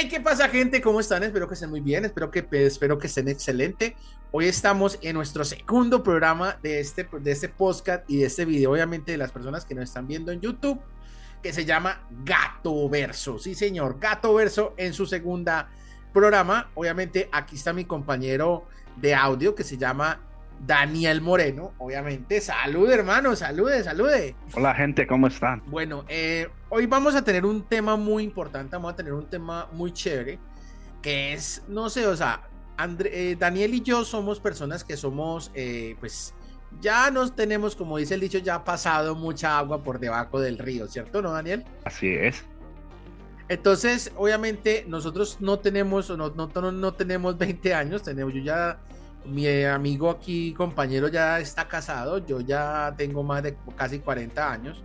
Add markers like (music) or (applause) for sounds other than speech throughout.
Hey, ¿qué pasa, gente? ¿Cómo están? Espero que estén muy bien, espero que, espero que estén excelente. Hoy estamos en nuestro segundo programa de este, de este podcast y de este video, obviamente, de las personas que nos están viendo en YouTube, que se llama Gato Verso. Sí, señor, Gato Verso en su segunda programa. Obviamente, aquí está mi compañero de audio que se llama Daniel Moreno, obviamente. Salud, hermano, salude, salude. Hola, gente, ¿cómo están? Bueno, eh, hoy vamos a tener un tema muy importante, vamos a tener un tema muy chévere, que es, no sé, o sea, eh, Daniel y yo somos personas que somos, eh, pues, ya nos tenemos, como dice el dicho, ya pasado mucha agua por debajo del río, ¿cierto, no, Daniel? Así es. Entonces, obviamente, nosotros no tenemos, no, no, no tenemos 20 años, tenemos, yo ya mi amigo aquí, compañero, ya está casado, yo ya tengo más de casi 40 años,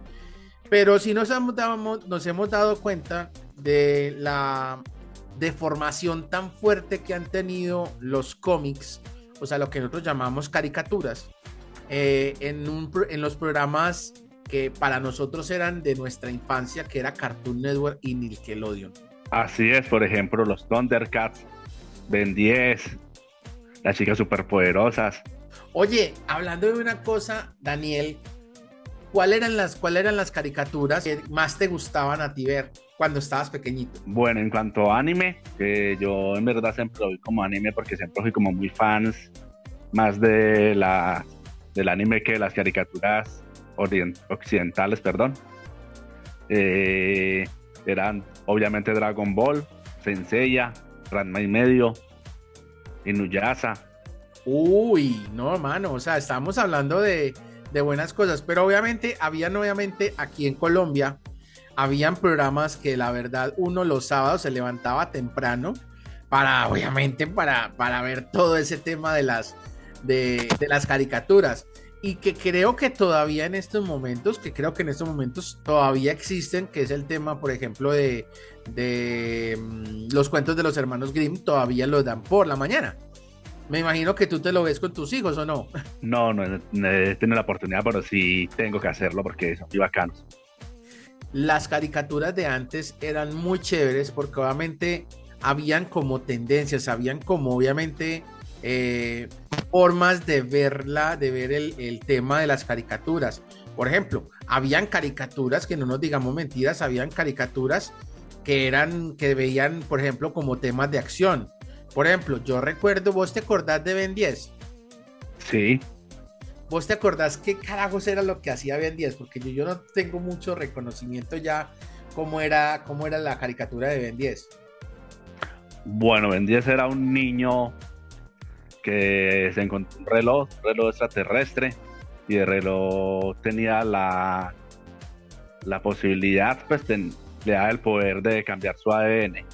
pero sí nos hemos dado, nos hemos dado cuenta de la deformación tan fuerte que han tenido los cómics, o sea, lo que nosotros llamamos caricaturas, eh, en, en los programas que para nosotros eran de nuestra infancia, que era Cartoon Network y Nickelodeon. Así es, por ejemplo, los Thundercats, Ben 10, las chicas superpoderosas. Oye, hablando de una cosa, Daniel, ¿cuáles eran las, cuál eran las caricaturas que más te gustaban a ti ver cuando estabas pequeñito? Bueno, en cuanto a anime, que yo en verdad siempre lo vi como anime porque siempre fui como muy fans más de la del anime que de las caricaturas occidentales, perdón. Eh, eran obviamente Dragon Ball, Senseiya, Ranma y medio, Inuyasha. Uy, no, hermano, o sea, estamos hablando de, buenas cosas, pero obviamente, habían obviamente aquí en Colombia, habían programas que la verdad uno los sábados se levantaba temprano para, obviamente, para, para ver todo ese tema de las, de, las caricaturas y que creo que todavía en estos momentos, que creo que en estos momentos todavía existen, que es el tema, por ejemplo, de, de mm, los cuentos de los hermanos Grimm, todavía los dan por la mañana. Me imagino que tú te lo ves con tus hijos o no. No, no, he tenido la oportunidad, pero sí tengo que hacerlo porque son muy bacanos. Las caricaturas de antes eran muy chéveres porque obviamente habían como tendencias, habían como obviamente eh, formas de verla, de ver el, el, tema de las caricaturas. Por ejemplo, habían caricaturas, que no nos digamos mentiras, habían caricaturas que eran, que veían, por ejemplo, como temas de acción. Por ejemplo, yo recuerdo, ¿vos te acordás de Ben 10? Sí. ¿Vos te acordás qué carajos era lo que hacía Ben 10? Porque yo, yo no tengo mucho reconocimiento ya cómo era, cómo era la caricatura de Ben 10. Bueno, Ben 10 era un niño que se encontró un reloj, un reloj extraterrestre, y el reloj tenía la, la posibilidad, pues le daba el poder de cambiar su ADN.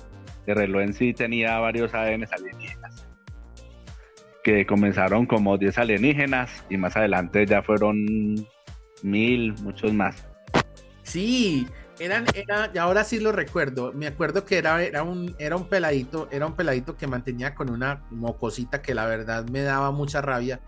El reloj en sí tenía varios ADN alienígenas, que comenzaron como 10 alienígenas y más adelante ya fueron mil, muchos más. Sí, eran, era, y ahora sí lo recuerdo. Me acuerdo que era, era, un, era un peladito, era un peladito que mantenía con una mocosita que la verdad me daba mucha rabia.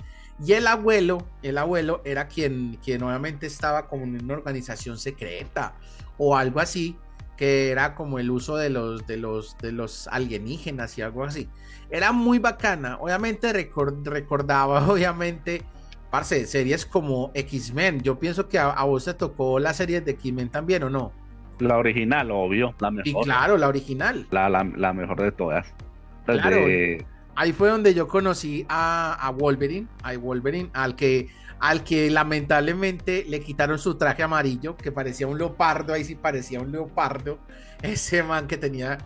Y el abuelo, el abuelo era quien, quien obviamente estaba como en una organización secreta o algo así, que era como el uso de los, de los, de los alienígenas y algo así. Era muy bacana. Obviamente recordaba, (laughs) obviamente, parce, series como X-Men. Yo pienso que a, vos te tocó la serie de X-Men también, ¿o no? La original, obvio, la mejor. Y claro, la original. La, la, mejor de todas. Claro. Ahí fue donde yo conocí a, a, Wolverine, a Wolverine, al que, al que lamentablemente le quitaron su traje amarillo, que parecía un leopardo, ahí sí parecía un leopardo, (laughs) ese man que tenía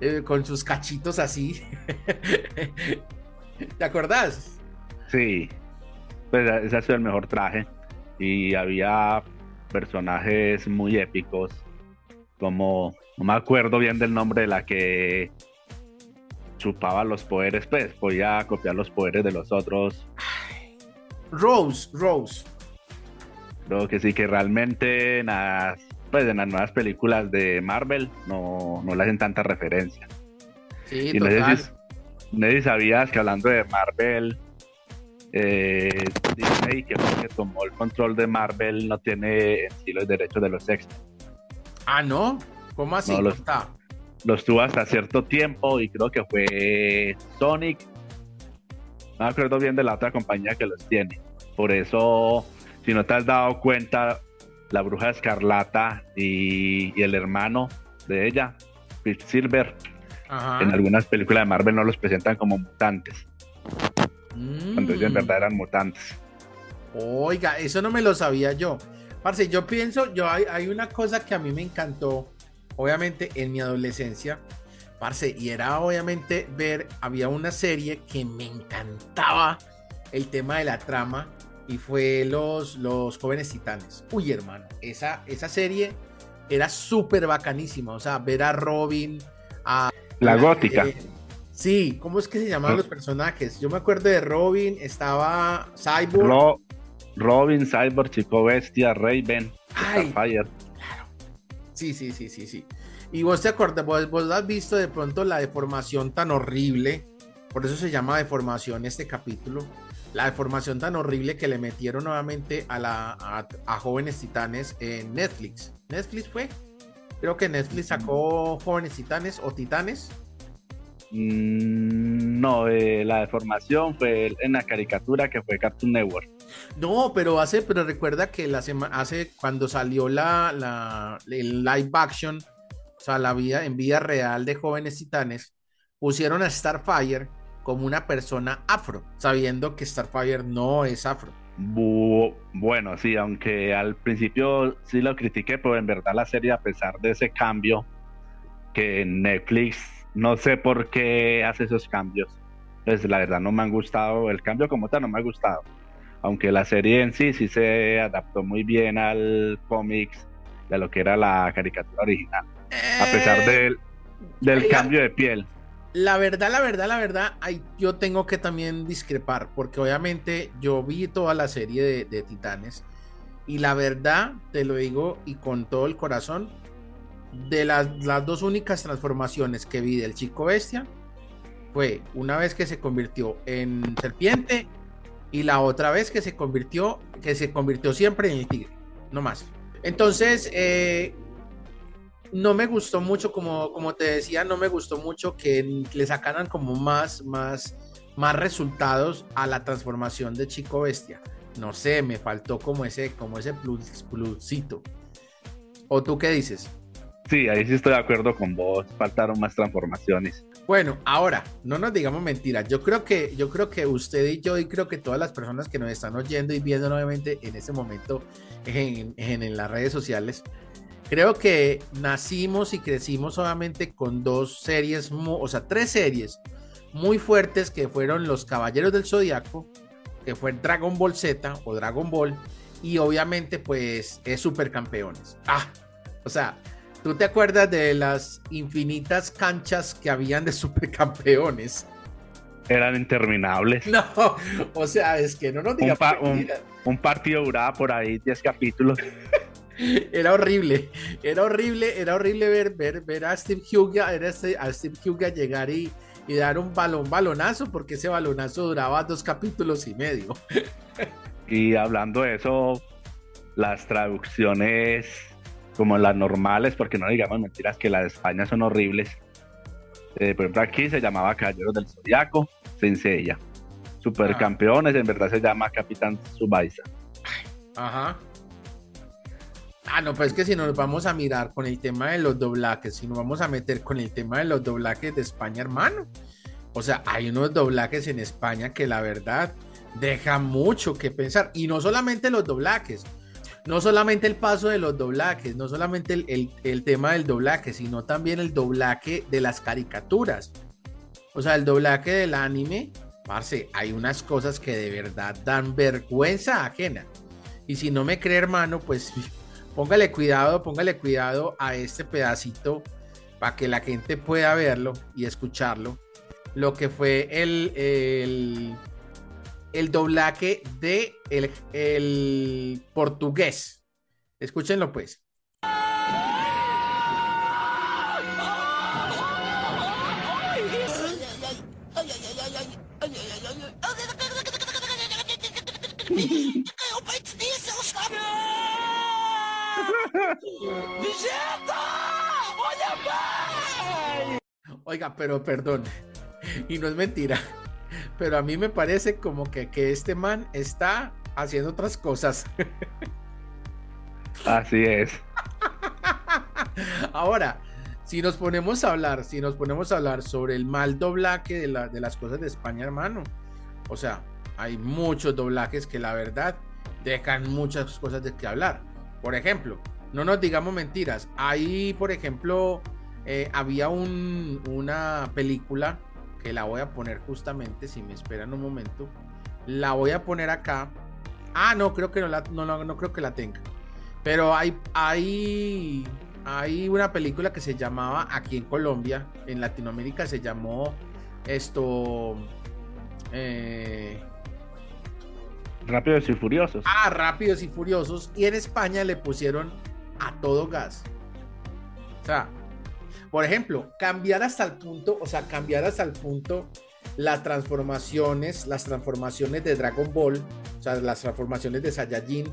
eh, con sus cachitos así. (laughs) ¿Te acordás? Sí, pues ese ha sido el mejor traje. Y había personajes muy épicos como no me acuerdo bien del nombre de la que chupaba los poderes, pues podía copiar los poderes de los otros. Rose, Rose. Creo que sí, que realmente en las, pues, en las nuevas películas de Marvel no, no le hacen tanta referencia. Sí, y total. No sé, si, sabías que hablando de Marvel, eh, Disney, que que tomó el control de Marvel, no tiene en sí los derechos de los x Ah, ¿no? ¿Cómo así? No, los, está? los tuvo hasta cierto tiempo y creo que fue Sonic. No me acuerdo bien de la otra compañía que los tiene. Por eso, si no te has dado cuenta, la bruja escarlata y, el hermano de ella, Silver, en algunas películas de Marvel no los presentan como mutantes. Cuando ellos en verdad eran mutantes. Oiga, eso no me lo sabía yo. Parce, yo pienso, yo hay, hay una cosa que a mí me encantó obviamente en mi adolescencia, parce, y era obviamente ver, había una serie que me encantaba el tema de la trama y fue Los, los Jóvenes Titanes. Uy, hermano, esa, esa serie era súper bacanísima, o sea, ver a Robin, a... La gótica. Eh, sí, ¿cómo es que se llamaban los personajes? Yo me acuerdo de Robin, estaba Cyborg. Robin, Cyborg, Chico Bestia, Raven, Fire. Sí, sí, sí, sí, sí. Y vos te acuerdas, vos, has visto de pronto la deformación tan horrible, por eso se llama deformación este capítulo, la deformación tan horrible que le metieron nuevamente a, la, a, jóvenes titanes en Netflix. ¿Netflix fue? Creo que Netflix sacó jóvenes titanes o titanes. Mm, no, eh, la deformación fue en la caricatura que fue Cartoon Network. No, pero hace, pero recuerda que la hace cuando salió la, la el live action, o sea, la vida en vida real de jóvenes titanes, pusieron a Starfire como una persona afro, sabiendo que Starfire no es afro. bueno, sí, aunque al principio sí lo critiqué, pero en verdad la serie, a pesar de ese cambio que Netflix, no sé por qué hace esos cambios. Pues la verdad no me han gustado, el cambio como tal no me ha gustado aunque la serie en sí sí se adaptó muy bien al cómics de lo que era la caricatura original, a pesar eh, del, cambio de piel. La verdad, la verdad, la verdad, yo tengo que también discrepar, porque obviamente yo vi toda la serie de, Titanes y la verdad, te lo digo y con todo el corazón, de las, las dos únicas transformaciones que vi del chico bestia fue una vez que se convirtió en serpiente y la otra vez que se convirtió, que se convirtió siempre en el tigre, no más. Entonces, eh, no me gustó mucho, como, como te decía, no me gustó mucho que le sacaran como más, más, más resultados a la transformación de Chico Bestia. No sé, me faltó como ese, como ese plus, plusito. ¿O tú qué dices? Sí, ahí sí estoy de acuerdo con vos. Faltaron más transformaciones. Bueno, ahora, no nos digamos mentiras. Yo creo que, yo creo que usted y yo, y creo que todas las personas que nos están oyendo y viendo nuevamente en este momento en, en, las redes sociales, creo que nacimos y crecimos solamente con dos series, o sea, tres series muy fuertes que fueron Los Caballeros del Zodiaco, que fue Dragon Ball Z o Dragon Ball, y obviamente pues es Supercampeones. Ah, o sea, ¿Tú te acuerdas de las infinitas canchas que habían de supercampeones? Eran interminables. No, o sea, es que no nos digas. Un, partido duraba por ahí 10 capítulos. (laughs) Era horrible, era horrible, era horrible ver, ver, ver a Steve Huga, este, a Steve Huga llegar y, y dar un balón, balonazo, porque ese balonazo duraba dos capítulos y medio. (laughs) Y hablando de eso, las traducciones como las normales, porque no digamos mentiras que las de España son horribles. Eh, por ejemplo, aquí se llamaba Caballeros del Zodiaco, Sencilla. Supercampeones, en verdad se llama Capitán Subaiza. Ajá. Ah, no, pues es que si nos vamos a mirar con el tema de los doblajes, si nos vamos a meter con el tema de los doblajes de España, hermano. O sea, hay unos doblajes en España que la verdad deja mucho que pensar. Y no solamente los doblajes, no solamente el paso de los doblajes, no solamente el, tema del doblaje, sino también el doblaje de las caricaturas. O sea, el doblaje del anime, parce, hay unas cosas que de verdad dan vergüenza ajena. Y si no me cree, hermano, pues (laughs) póngale cuidado, póngale cuidado a este pedacito para que la gente pueda verlo y escucharlo. Lo que fue el, el el doblaje de el, portugués. Escúchenlo pues. Oiga, pero perdón, (laughs) y no es mentira, pero a mí me parece como que, que este man está haciendo otras cosas. (laughs) Así es. (laughs) Ahora, si nos ponemos a hablar, si nos ponemos a hablar sobre el mal doblaje de, la, de las cosas de España, hermano, o sea, hay muchos doblajes que la verdad dejan muchas cosas de que hablar. Por ejemplo, no nos digamos mentiras. Ahí, por ejemplo, eh, había una película que la voy a poner justamente, si me esperan un momento, la voy a poner acá. Ah, no, creo que no, la, no, creo que la tenga. Pero hay, hay, hay una película que se llamaba aquí en Colombia, en Latinoamérica se llamó esto... Eh, Rápidos y Furiosos. Ah, Rápidos y Furiosos. Y en España le pusieron a todo gas. O sea, por ejemplo, cambiar hasta el punto, o sea, cambiar hasta el punto las transformaciones, las transformaciones de Dragon Ball, o sea, las transformaciones de Saiyajin.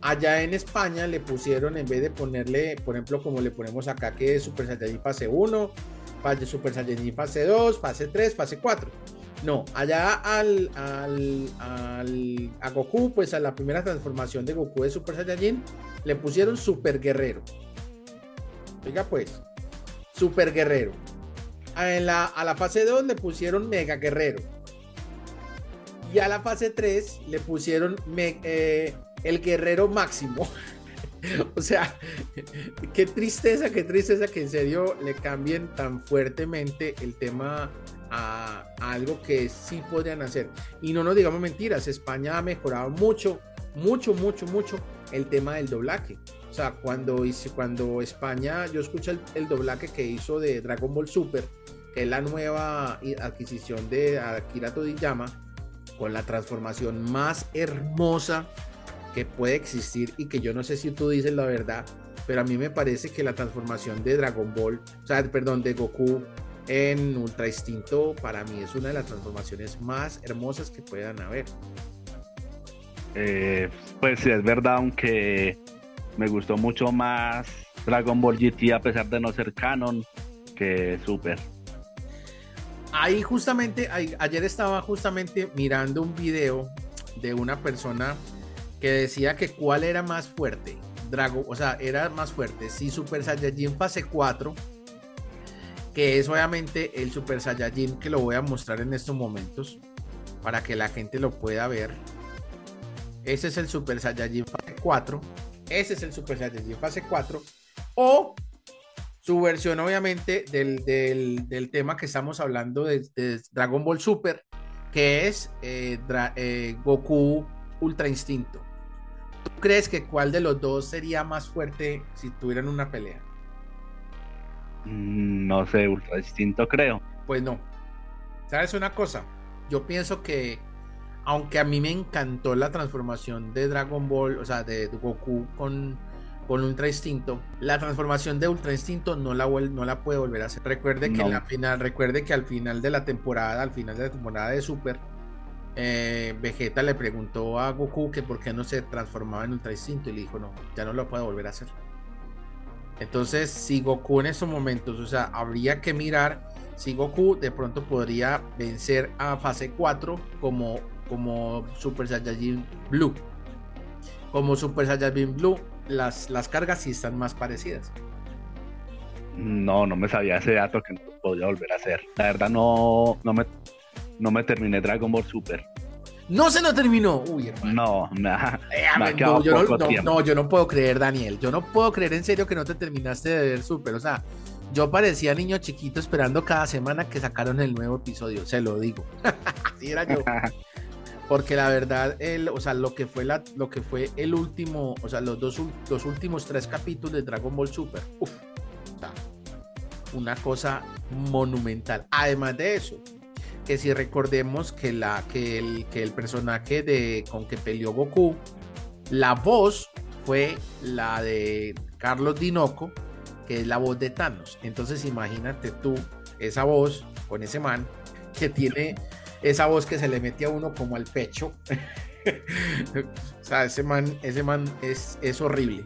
Allá en España le pusieron, en vez de ponerle, por ejemplo, como le ponemos acá, que es Super Saiyajin fase 1, Super Saiyajin fase 2, fase 3, fase 4. No, allá al, al, al, a Goku, pues a la primera transformación de Goku de Super Saiyajin, le pusieron Super Guerrero. Oiga, pues, Super Guerrero. A la, fase 2 le pusieron Mega Guerrero. Y a la fase 3 le pusieron eh, el Guerrero Máximo. (laughs) o sea, qué tristeza, qué tristeza que en serio le cambien tan fuertemente el tema a, a, algo que sí podrían hacer. Y no nos digamos mentiras, España ha mejorado mucho, mucho, mucho, mucho el tema del doblaje. O sea, cuando, hice, cuando España, yo escuché el, doblaje que hizo de Dragon Ball Super, que es la nueva adquisición de Akira Toriyama, con la transformación más hermosa que puede existir y que yo no sé si tú dices la verdad, pero a mí me parece que la transformación de Dragon Ball, o sea, perdón, de Goku en Ultra Instinto, para mí es una de las transformaciones más hermosas que puedan haber. Eh, pues sí, es verdad, aunque me gustó mucho más Dragon Ball GT a pesar de no ser canon que Super. Ahí justamente, ayer estaba justamente mirando un video de una persona que decía que cuál era más fuerte. Dragon, o sea, era más fuerte si Super Saiyajin fase 4, que es obviamente el Super Saiyajin que lo voy a mostrar en estos momentos para que la gente lo pueda ver. Ese es el Super Saiyajin fase 4 ese es el Super Saiyajin fase 4. O su versión, obviamente, del, tema que estamos hablando de, Dragon Ball Super, que es eh, eh, Goku Ultra Instinto. ¿Tú crees que cuál de los dos sería más fuerte si tuvieran una pelea? Mm, no sé, Ultra Instinto creo. Pues no. ¿Sabes una cosa? Yo pienso que aunque a mí me encantó la transformación de Dragon Ball, o sea, de Goku con, con Ultra Instinto, la transformación de Ultra Instinto no la, no la puede volver a hacer. Recuerde que, la final, recuerde que al final de la temporada, al final de la temporada de Super, eh, Vegeta le preguntó a Goku que por qué no se transformaba en Ultra Instinto y le dijo, no, ya no lo puede volver a hacer. Entonces, si Goku en esos momentos, o sea, habría que mirar si Goku de pronto podría vencer a fase 4 como como Super Saiyajin Blue. Como Super Saiyajin Blue, las, las cargas sí están más parecidas. No, no me sabía ese dato que no podía volver a hacer. La verdad no, no, me, no me terminé Dragon Ball Super. No se lo terminó. Uy, hermano. No, eh, no, yo no, no, yo no puedo creer, Daniel. Yo no puedo creer en serio que no te terminaste de ver Super. O sea, yo parecía niño chiquito esperando cada semana que sacaron el nuevo episodio. Se lo digo. (laughs) Así era yo. (laughs) Porque la verdad, el, o sea, lo que fue la, lo que fue el último, o sea, los dos los últimos tres capítulos de Dragon Ball Super, una cosa monumental. Además de eso, que si recordemos que la que el, que el personaje de con que peleó Goku, la voz fue la de Carlos Dinoco, que es la voz de Thanos. Entonces imagínate tú esa voz con ese man que tiene esa voz que se le mete a uno como al pecho. (laughs) o sea, ese man, ese man es, es horrible.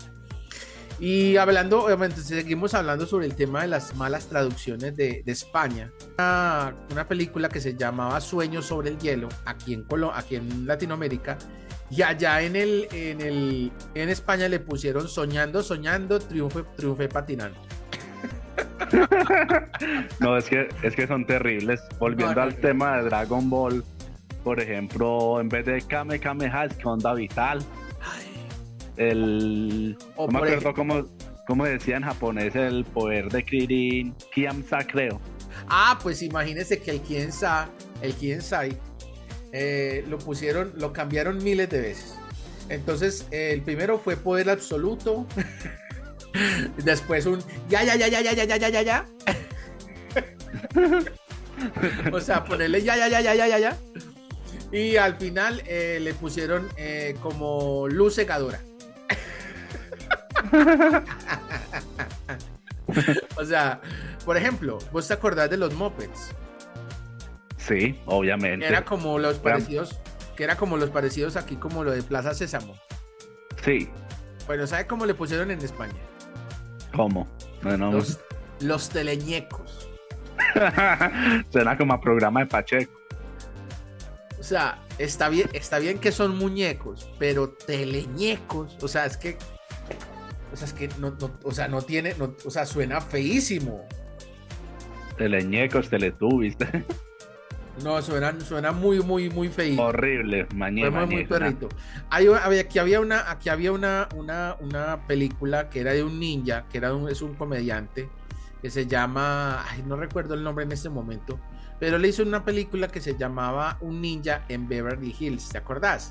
Y hablando, obviamente, seguimos hablando sobre el tema de las malas traducciones de, España. Una, película que se llamaba Sueños sobre el hielo, aquí en, aquí en Latinoamérica. Y allá en, el, en, el, en España le pusieron Soñando, Soñando, Triunfe, Triunfe Patinando. (laughs) no, es que, es que son terribles. Volviendo al tema de Dragon Ball, por ejemplo, en vez de Kame Kameha es que onda vital. El. no me acuerdo cómo, cómo, decía en japonés el poder de Kirin Kiamsa, creo. Ah, pues imagínese que el Kiensa, el Kiensai, eh, lo pusieron, lo cambiaron miles de veces. Entonces, el primero fue poder absoluto. (laughs) Después un ya, ya, ya, ya, ya, ya, ya, ya, ya, ya. o sea, ponerle ya, ya, ya, ya, ya, ya, ya. Y al final eh, le pusieron eh, como luz secadora. o sea, por ejemplo, ¿vos te acordás de los mopeds? Sí, obviamente. Era como los parecidos, que era como los parecidos aquí, como lo de Plaza Sésamo. Sí. Bueno, ¿sabe cómo le pusieron en España? ¿Cómo? los, los teleñecos. (laughs) Suena como a programa de Pacheco. O sea, está bien, está bien que son muñecos, pero teleñecos, o sea, es que, o sea, es que no, o sea, no tiene, o sea, suena feísimo. Teleñecos, teletubbies. (laughs) No, suena, suena muy, muy, muy feíto. Horrible, mañana. Muy, muy perrito. aquí había una, aquí había una, una, una película que era de un ninja, que era un, es un comediante, que se llama, ay, no recuerdo el nombre en este momento, pero le hizo una película que se llamaba Un ninja en Beverly Hills, ¿te acordás?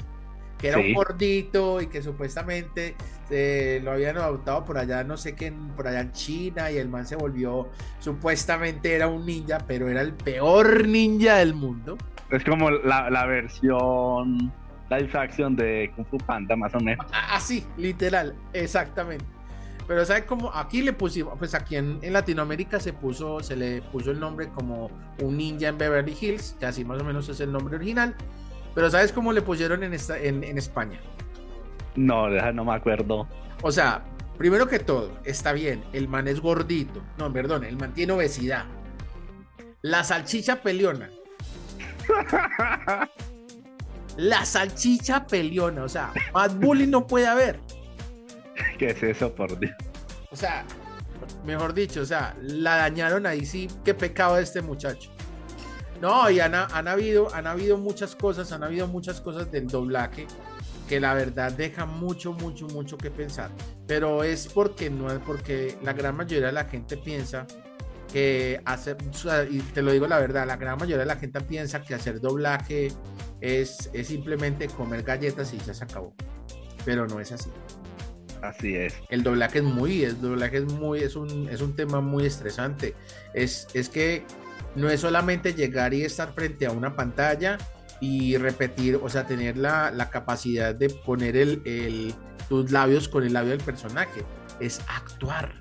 Que era un gordito y que supuestamente eh, lo habían adoptado por allá, no sé qué, por allá en China y el man se volvió, supuestamente era un ninja, pero era el peor ninja del mundo. Es como la, la versión live action de Kung Fu Panda, más o menos. Así, literal, exactamente. Pero ¿sabes cómo? Aquí le pusimos, pues aquí en, Latinoamérica se puso, se le puso el nombre como un ninja en Beverly Hills, que así más o menos es el nombre original. Pero ¿sabes cómo le pusieron en, esta, en, España? No, no me acuerdo. O sea, primero que todo, está bien, el man es gordito. No, perdón, el man tiene obesidad. La salchicha peleona. (laughs) La salchicha peleona, o sea, más bullying no puede haber. ¿Qué es eso, por Dios? O sea, mejor dicho, o sea, la dañaron ahí sí, qué pecado de este muchacho. No, y han, han, habido, han habido muchas cosas, han habido muchas cosas del doblaje que la verdad deja mucho, mucho, mucho que pensar. Pero es porque no es porque la gran mayoría de la gente piensa que hacer, y te lo digo la verdad, la gran mayoría de la gente piensa que hacer doblaje es, es simplemente comer galletas y ya se acabó. Pero no es así. Así es. El doblaje es muy, el doblaje es muy, es un, es un tema muy estresante. Es, es que no es solamente llegar y estar frente a una pantalla y repetir, o sea, tener la, la capacidad de poner el, el, tus labios con el labio del personaje. Es actuar.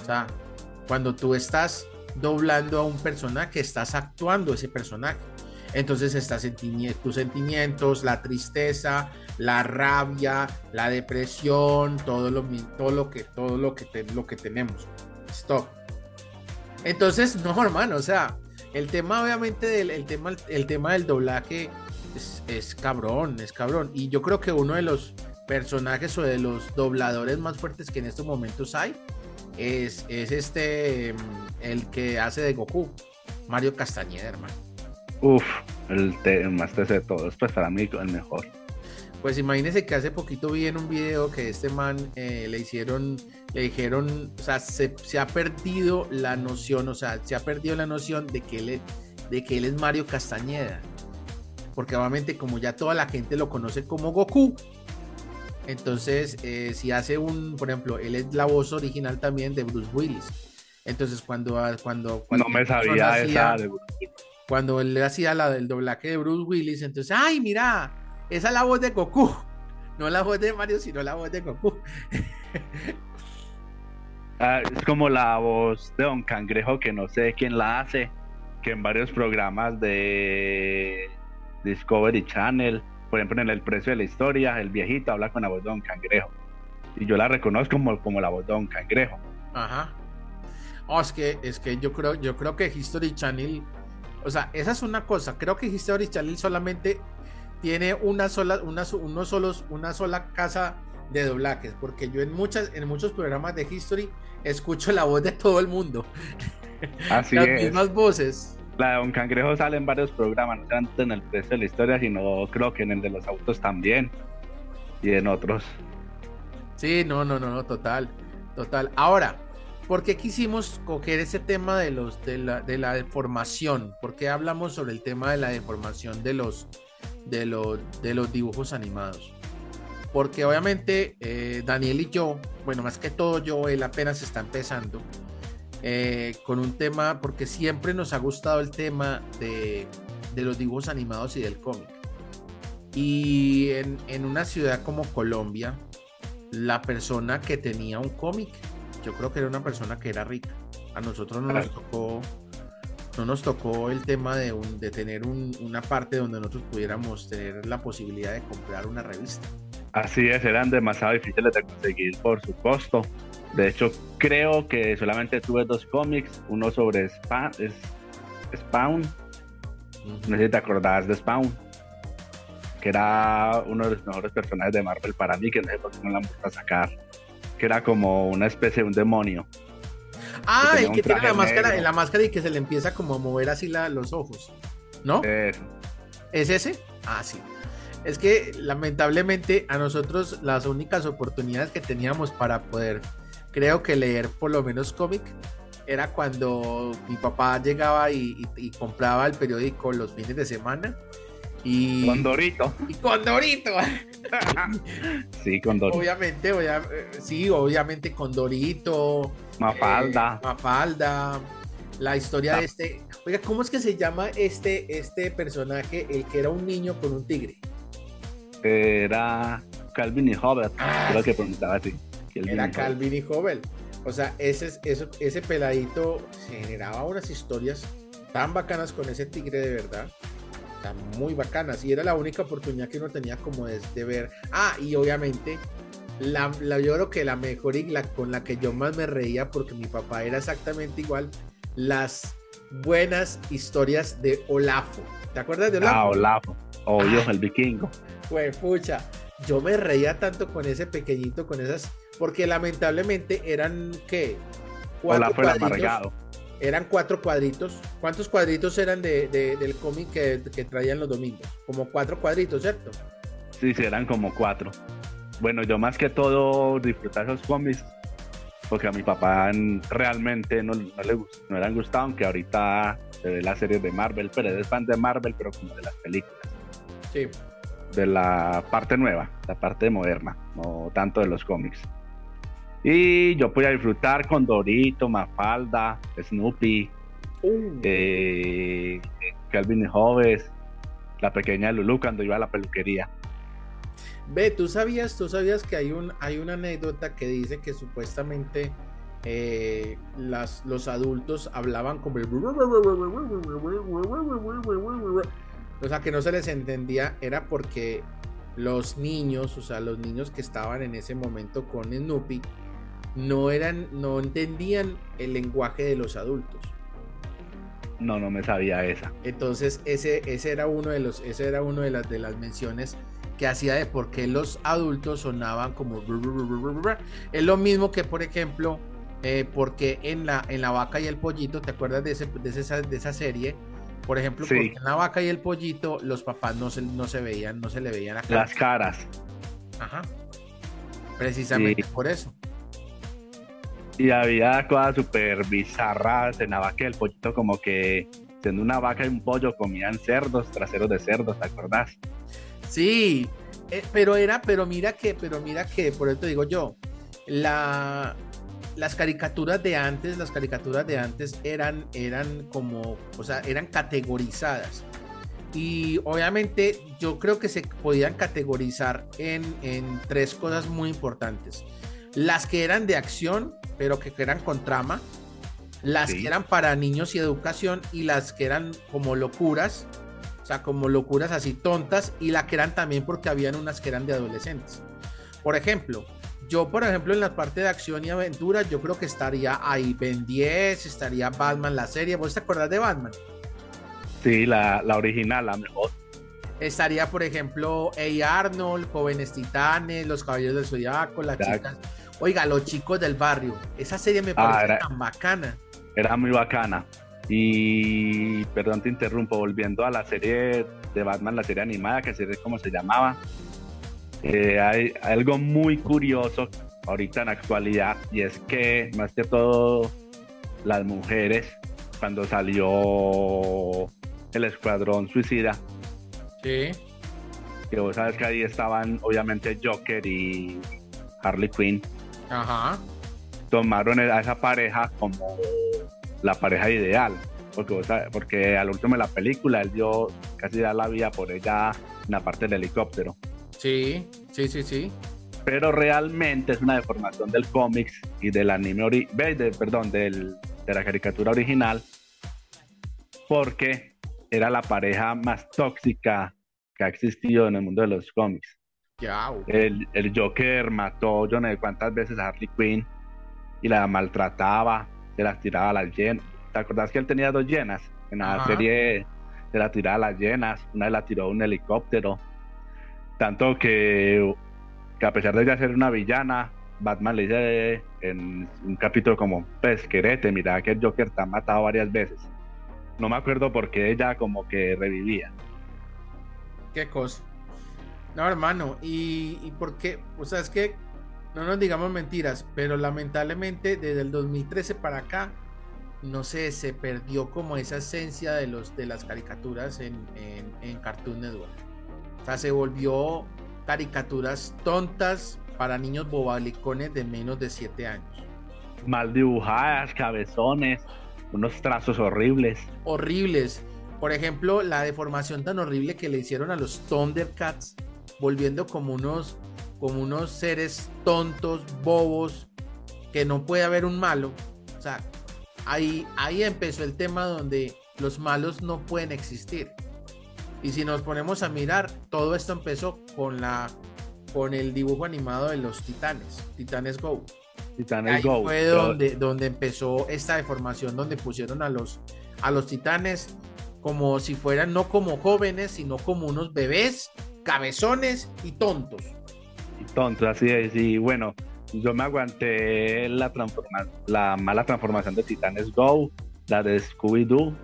O sea, cuando tú estás doblando a un personaje, estás actuando ese personaje. Entonces estás tus sentimientos, la tristeza, la rabia, la depresión, todo lo, todo lo que, todo lo que, lo que tenemos. Stop. Entonces, no, hermano, o sea, el tema obviamente del tema, el tema del doblaje es, cabrón, es cabrón. Y yo creo que uno de los personajes o de los dobladores más fuertes que en estos momentos hay es, es este, el que hace de Goku, Mario Castañeda, hermano. Uf, el, más de todos, pues para mí el mejor. Pues imagínense que hace poquito vi en un video que este man eh, le hicieron, le dijeron, o sea, se, ha perdido la noción, o sea, se ha perdido la noción de que él, de que él es Mario Castañeda. Porque obviamente como ya toda la gente lo conoce como Goku, entonces eh, si hace un, por ejemplo, él es la voz original también de Bruce Willis. Entonces cuando, cuando, cuando no me sabía esa de Cuando él hacía la del doblaje de Bruce Willis, entonces, ay, mira, esa es la voz de Goku. No la voz de Mario, sino la voz de Goku. (laughs) Ah, es como la voz de Don Cangrejo, que no sé quién la hace, que en varios programas de Discovery Channel, por ejemplo en El Precio de la Historia, el viejito habla con la voz de Don Cangrejo. Y yo la reconozco como, como la voz de Don Cangrejo. Ajá. Oh, es que, es que yo creo, yo creo que History Channel, o sea, esa es una cosa. Creo que History Channel solamente tiene una sola, una, solos, una sola casa de doblajes, porque yo en muchas, en muchos programas de History escucho la voz de todo el mundo. (laughs) Así Las es. mismas voces. La de Don Cangrejo sale en varios programas, no tanto en el precio de la historia, sino creo que en el de los autos también. Y en otros. Sí, no, no, no, no, total, total. Ahora, ¿por qué quisimos coger ese tema de los de la, de la deformación? ¿Por qué hablamos sobre el tema de la deformación de los de los de los dibujos animados? Porque obviamente eh, Daniel y yo, bueno, más que todo yo, él apenas está empezando eh, con un tema, porque siempre nos ha gustado el tema de, de los dibujos animados y del cómic. Y en, en una ciudad como Colombia, la persona que tenía un cómic, yo creo que era una persona que era rica. A nosotros no nos tocó, no nos tocó el tema de, un, de tener un, una parte donde nosotros pudiéramos tener la posibilidad de comprar una revista. Así es, eran demasiado difíciles de conseguir por su costo. De hecho, creo que solamente tuve dos cómics, uno sobre Spa, es, Spawn, no sé si te acordás de Spawn, que era uno de los mejores personajes de Marvel para mí, que sé por qué no la a sacar, que era como una especie de un demonio. Ah, tenía el que tiene la máscara, negro. la máscara y que se le empieza como a mover así la- los ojos, ¿no? Eso. ¿Es ese? Ah, sí. Es que lamentablemente a nosotros las únicas oportunidades que teníamos para poder, creo que leer por lo menos cómic, era cuando mi papá llegaba y, y- y compraba el periódico los fines de semana. Y Con Dorito. y con Dorito. (laughs) sí, con Dorito. obviamente, obvia- eh, sí, obviamente con Dorito. Mafalda. eh, Mafalda. La historia Ah. de este. Oiga, ¿cómo es que se llama este, este personaje? El que era un niño con un tigre. Era Calvin y Hobbit, Ah, creo que sí. pronunciaba así. Calvin Era. Calvin y Hobel. O sea, ese, eso- ese peladito generaba unas historias tan bacanas con ese tigre de verdad. Tan muy bacanas. Y era la única oportunidad que uno tenía como de, de ver. Ah, y obviamente, la, la- yo creo que la mejor y la con la que yo más me reía, porque mi papá era exactamente igual, las buenas historias de Olafo. ¿Te acuerdas de Olafo? Ah, Olafo. Obvio, Ah. el vikingo. Fue pucha. Yo me reía tanto con ese pequeñito, con esas, porque lamentablemente eran ¿qué? Olafo el cuadritos. amargado. Eran cuatro cuadritos. ¿Cuántos cuadritos eran de, de- del cómic que, que traían los domingos? Como cuatro cuadritos, ¿cierto? Sí, sí, eran como cuatro. Bueno, yo más que todo disfrutar esos cómics porque a mi papá realmente no, no le gust- no le han gustado, aunque ahorita se ve las series de Marvel, pero es fan de Marvel, pero como de las películas, Sí. de la parte nueva, la parte moderna, no tanto de los cómics. Y yo podía disfrutar con Dorito, Mafalda, Snoopy, Uh, eh, Calvin y Hobbes, la pequeña Lulu cuando iba a la peluquería. Ve, tú sabías, tú sabías que hay un, hay una anécdota que dice que supuestamente eh, las, los adultos hablaban como el o sea que no se les entendía era porque los niños, o sea, los niños que estaban en ese momento con Snoopy no eran, no entendían el lenguaje de los adultos. No, no me sabía esa. Entonces, ese, ese era uno de los, ese era uno de las de las menciones que hacía de por qué los adultos sonaban como es lo mismo que por ejemplo eh, porque en la en la vaca y el pollito te acuerdas de, ese, de, esa, de esa serie por ejemplo Sí. porque en la vaca y el pollito los papás no se, no se veían no se le veían la cara Las caras. Ajá. precisamente Sí. por eso Y había cosas súper bizarras en la vaca y el pollito, como que siendo una vaca y un pollo comían cerdos, traseros de cerdos, ¿te acordás? Sí, eh, pero era, pero mira que, pero mira que, por eso te digo yo, la, las caricaturas de antes, las caricaturas de antes eran, eran como, o sea, eran categorizadas. Y obviamente yo creo que se podían categorizar en, en tres cosas muy importantes. Las que eran de acción, pero que eran con trama. Las Sí. que eran para niños y educación y las que eran como locuras, o sea, como locuras así tontas y la que eran también porque habían unas que eran de adolescentes. Por ejemplo, Yo, por ejemplo, en la parte de acción y aventura, yo creo que estaría ahí Ben 10, estaría Batman, la serie. ¿Vos te acordás de Batman? Sí, la, la original, la mejor. Estaría, por ejemplo, A. Arnold, Jóvenes Titanes, Los Caballeros del Zodiaco, las chicas. Oiga, Los Chicos del Barrio. Esa serie me ah, parece tan bacana. Era muy bacana. Y, perdón, te interrumpo, volviendo a la serie de Batman, la serie animada, que sé cómo se llamaba. Eh, hay, algo muy curioso ahorita en la actualidad y es que más que todo las mujeres cuando salió el escuadrón suicida sí que vos sabes que ahí estaban obviamente Joker y Harley Quinn ajá tomaron a esa pareja como la pareja ideal porque porque al último de la película él dio casi da la vida por ella en la parte del helicóptero Sí, sí, sí, sí. Pero realmente es una deformación del cómics y del anime, perdón, del, de la caricatura original, porque era la pareja más tóxica que ha existido en el mundo de los cómics. el, el, Joker mató yo no sé cuántas veces a Harley Quinn y la maltrataba, se las tiraba a las llenas. ¿Te acordás que él tenía dos llenas? En la serie se las tiraba a las llenas, una vez la tiró a un helicóptero tanto que, a pesar de ella ser una villana, Batman le dice en un capítulo como, pues querete, mira que el Joker te ha matado varias veces. No me acuerdo por qué ella como que revivía. ¿Qué cosa? No, hermano, y, y por qué, o sea, es que no nos digamos mentiras, pero lamentablemente desde el 2013 para acá, no sé, se perdió como esa esencia de, los, de las caricaturas en, en, en Cartoon Network sea, se volvió caricaturas tontas para niños bobalicones de menos de 7 años. Mal dibujadas, cabezones, unos trazos horribles. Horribles. Por ejemplo, la deformación tan horrible que le hicieron a los Thundercats, volviendo como unos, como unos seres tontos, bobos, que no puede haber un malo. O sea, ahí, ahí empezó el tema donde los malos no pueden existir. Y si nos ponemos a mirar, todo esto empezó con la con el dibujo animado de los Titanes, Titanes Go. Titanes Ahí fue donde, donde empezó esta deformación, donde pusieron a los, a los titanes como si fueran no como jóvenes, sino como unos bebés, cabezones y tontos. Y tontos, así es. Y bueno, yo me aguanté la, la mala transformación de Titanes Go, la de Scooby-Doo,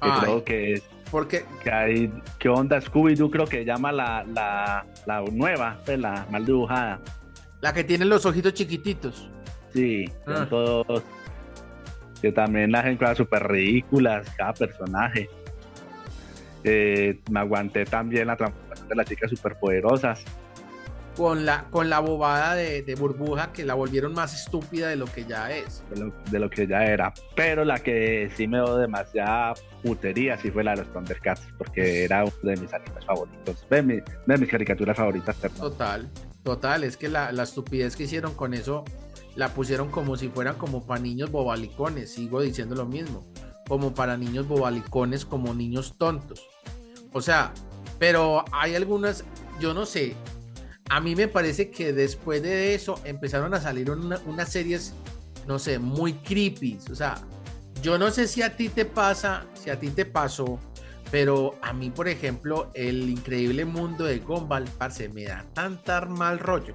que creo que es porque. ¿Qué, hay, qué onda Scooby-Doo? Creo que llama la, la, la nueva, pues, la mal dibujada. La que tiene los ojitos chiquititos. Sí, ah. todos. Que también las encuentran súper ridículas, cada personaje. Eh, me aguanté también la transformación de las chicas superpoderosas con la, con la bobada de, burbuja que la volvieron más estúpida de lo que ya es. De lo, que ya era. Pero la que sí me dio demasiada putería sí fue la de los Thundercats, porque era uno de mis animes favoritos, de, mis caricaturas favoritas. Total, total, es que la, la estupidez que hicieron con eso la pusieron como si fueran como para niños bobalicones, sigo diciendo lo mismo, como para niños bobalicones, como niños tontos. O sea, pero hay algunas, yo no sé, a mí me parece que después de eso empezaron a salir unas series, no sé, muy creepy. O sea, yo no sé si a ti te pasa, si a ti te pasó, pero a mí, por ejemplo, el increíble mundo de Gumball, parce, me da tanta mal rollo.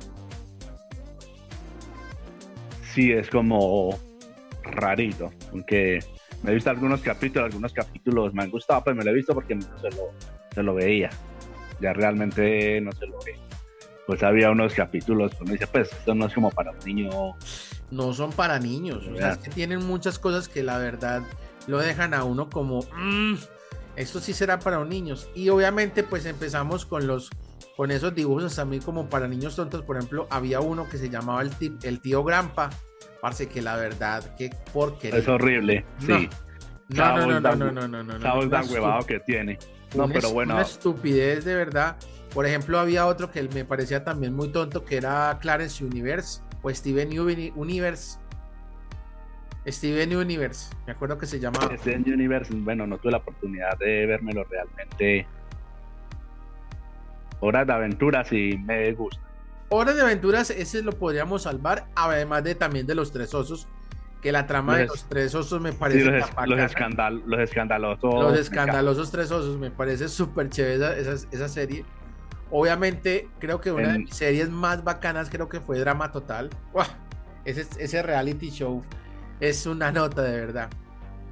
Sí, es como rarito, aunque me he visto algunos capítulos, algunos capítulos me han gustado, pero me lo he visto porque no se lo, se lo veía. Ya realmente no se lo veía pues había unos capítulos uno dice, pues esto no es como para un niño. No son para niños, o sea, es que tienen muchas cosas que la verdad lo dejan a uno como, mm, esto sí será para un niños. Y obviamente pues empezamos con los con esos dibujos también como para niños tontos, por ejemplo, había uno que se llamaba el, el tío Grampa, parece que la verdad, qué porquería. Es horrible, sí. No, no, no, no, no, no, no, no, tan huevado que tiene. No, pero bueno. Una estupidez de verdad. Por ejemplo, había otro que me parecía también muy tonto, que era Clarence Universe o Steven Universe. Steven Universe, me acuerdo que se llamaba. Steven Universe, bueno, no tuve la oportunidad de vérmelo realmente. Horas de aventuras y me gusta. Horas de Aventuras, ese lo podríamos salvar, además de también de los tres osos, que la trama de los tres osos me parece sí, los, los, escandal, los, escandalosos. Los escandalosos tres osos, me parece súper chévere esa, esa, serie. Obviamente, creo que una en... de mis series más bacanas creo que fue Drama Total. ¡Wow! Ese, ese reality show es una nota de verdad.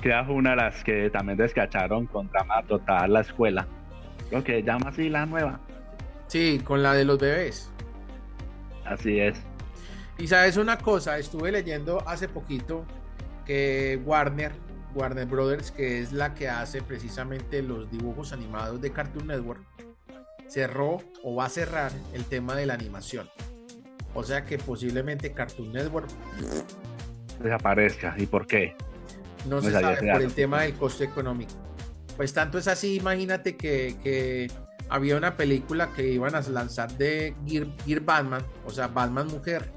Que fue una de las que también descacharon con Drama Total la escuela. Creo que llama así la nueva. Sí, con la de los bebés. Así es. Y sabes una cosa, estuve leyendo hace poquito que Warner, Warner Brothers, que es la que hace precisamente los dibujos animados de Cartoon Network, cerró o va a cerrar el tema de la animación. O sea que posiblemente Cartoon Network desaparezca. ¿Y por qué? No, se sabe por el tema del costo económico. Pues tanto es así, imagínate que, que había una película que iban a lanzar de Gear, Gear, Batman, o sea, Batman Mujer.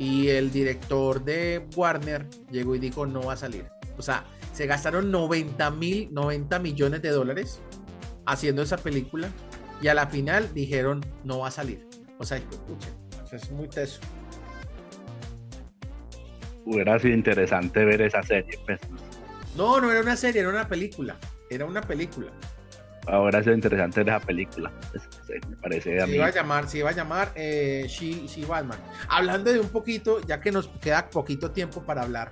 Y el director de Warner llegó y dijo, no va a salir. O sea, se gastaron 90 mil, 90 millones de dólares haciendo esa película. Y a la final dijeron, no va a salir. O sea, escuchen, es muy teso. Hubiera sido interesante ver esa serie. Pues. No, no era una serie, era una película. Era una película ahora es interesante esa película. me parece a mí. Se iba a llamar, se iba a llamar eh, She, She Batman. Hablando de un poquito, ya que nos queda poquito tiempo para hablar,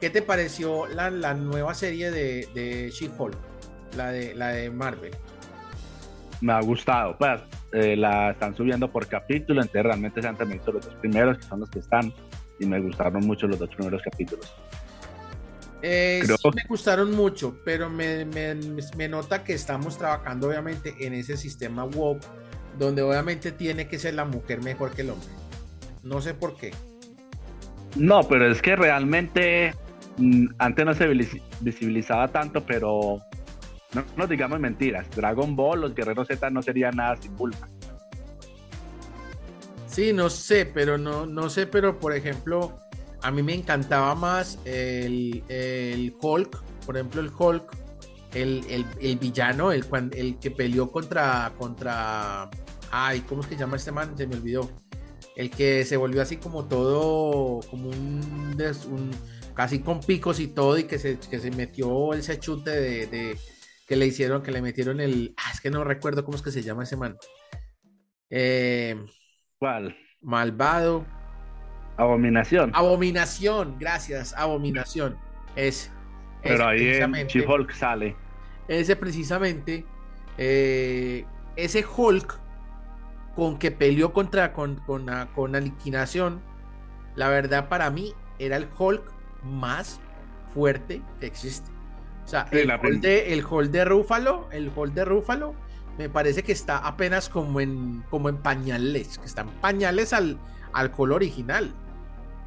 ¿qué te pareció la, la nueva serie de, de She-Hulk? La de, la de Marvel. Me ha gustado, pues eh, la están subiendo por capítulo, entonces realmente se han terminado los dos primeros, que son los que están, y me gustaron mucho los dos primeros capítulos. Eh, Me gustaron mucho, pero me, me, me, nota que estamos trabajando obviamente en ese sistema woke, donde obviamente tiene que ser la mujer mejor que el hombre. No sé por qué. No, pero es que realmente mm, antes no se visibilizaba tanto, pero no nos digamos mentiras. Dragon Ball, los guerreros Z no serían nada sin Bulma. Sí, no sé, pero no, no sé, pero por ejemplo, a mí me encantaba más el, el Hulk, por ejemplo, el Hulk, el, el, el villano, el, el que peleó contra, contra. Ay, ¿cómo es que se llama este man? Se me olvidó. El que se volvió así como todo, como un, un casi con picos y todo, y que se, que se metió ese chute de, de, que le hicieron, que le metieron el. Ah, es que no recuerdo cómo es que se llama ese man. Eh, ¿Cuál? Malvado. Abominación. Abominación, gracias, Abominación. Es. Pero ahí en She-Hulk sale. Ese precisamente, eh, ese Hulk con que peleó contra con, con, con Aliquinación, la verdad para mí era el Hulk más fuerte que existe. O sea, el, Hulk de, el Hulk de Rúfalo, el Hulk de Rúfalo, me parece que está apenas como en, como en pañales, que están pañales al, al color original.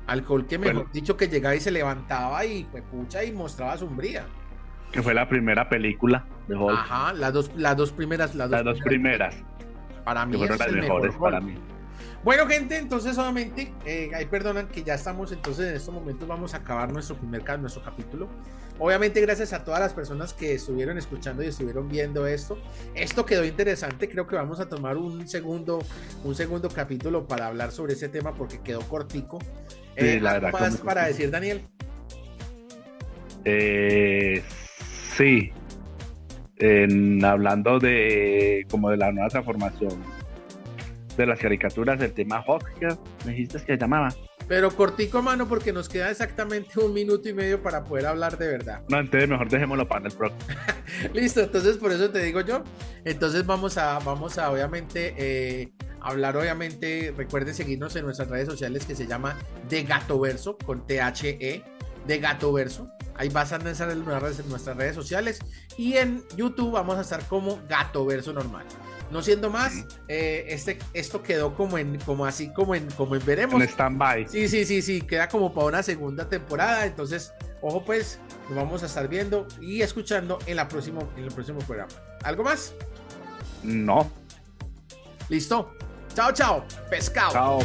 Alcohol que mejor dicho que llegaba y se levantaba y pues pucha y mostraba sombría. Que fue la primera película de Hulk. Ajá, las dos, las dos primeras. Las dos, las primeras. Para mí. fueron las mejores para mí. Bueno, gente, entonces solamente, eh, ahí perdonan que ya estamos, entonces en estos momentos vamos a acabar nuestro primer nuestro capítulo. Obviamente, gracias a todas las personas que estuvieron escuchando y estuvieron viendo esto. Esto quedó interesante, creo que vamos a tomar un segundo, un segundo capítulo para hablar sobre ese tema porque quedó cortico. Sí, eh, la verdad, más para decir, Daniel? Eh, sí. En, hablando de como de la nueva transformación de las caricaturas del tema Hawk, me dijiste que llamaba. Pero cortico, mano, porque nos queda exactamente un minuto y medio para poder hablar de verdad. No, entonces mejor dejémoslo para el próximo. (laughs) Listo, entonces por eso te digo yo. Entonces vamos a, vamos a obviamente eh, hablar, obviamente, recuerden seguirnos en nuestras redes sociales que se llama De Gato Verso, con T-H-E, De Gato Verso. Ahí vas a estar en nuestras redes sociales. Y en YouTube vamos a estar como Gato Verso Normal. No siendo más, eh, este, esto quedó como en, como así, como en, como en veremos. En stand-by. Sí, sí, sí, sí, queda como para una segunda temporada. Entonces, ojo pues, nos vamos a estar viendo y escuchando en, la próximo, en el próximo programa. ¿Algo más? No. Listo. Chao, chao. Pescado. Chao.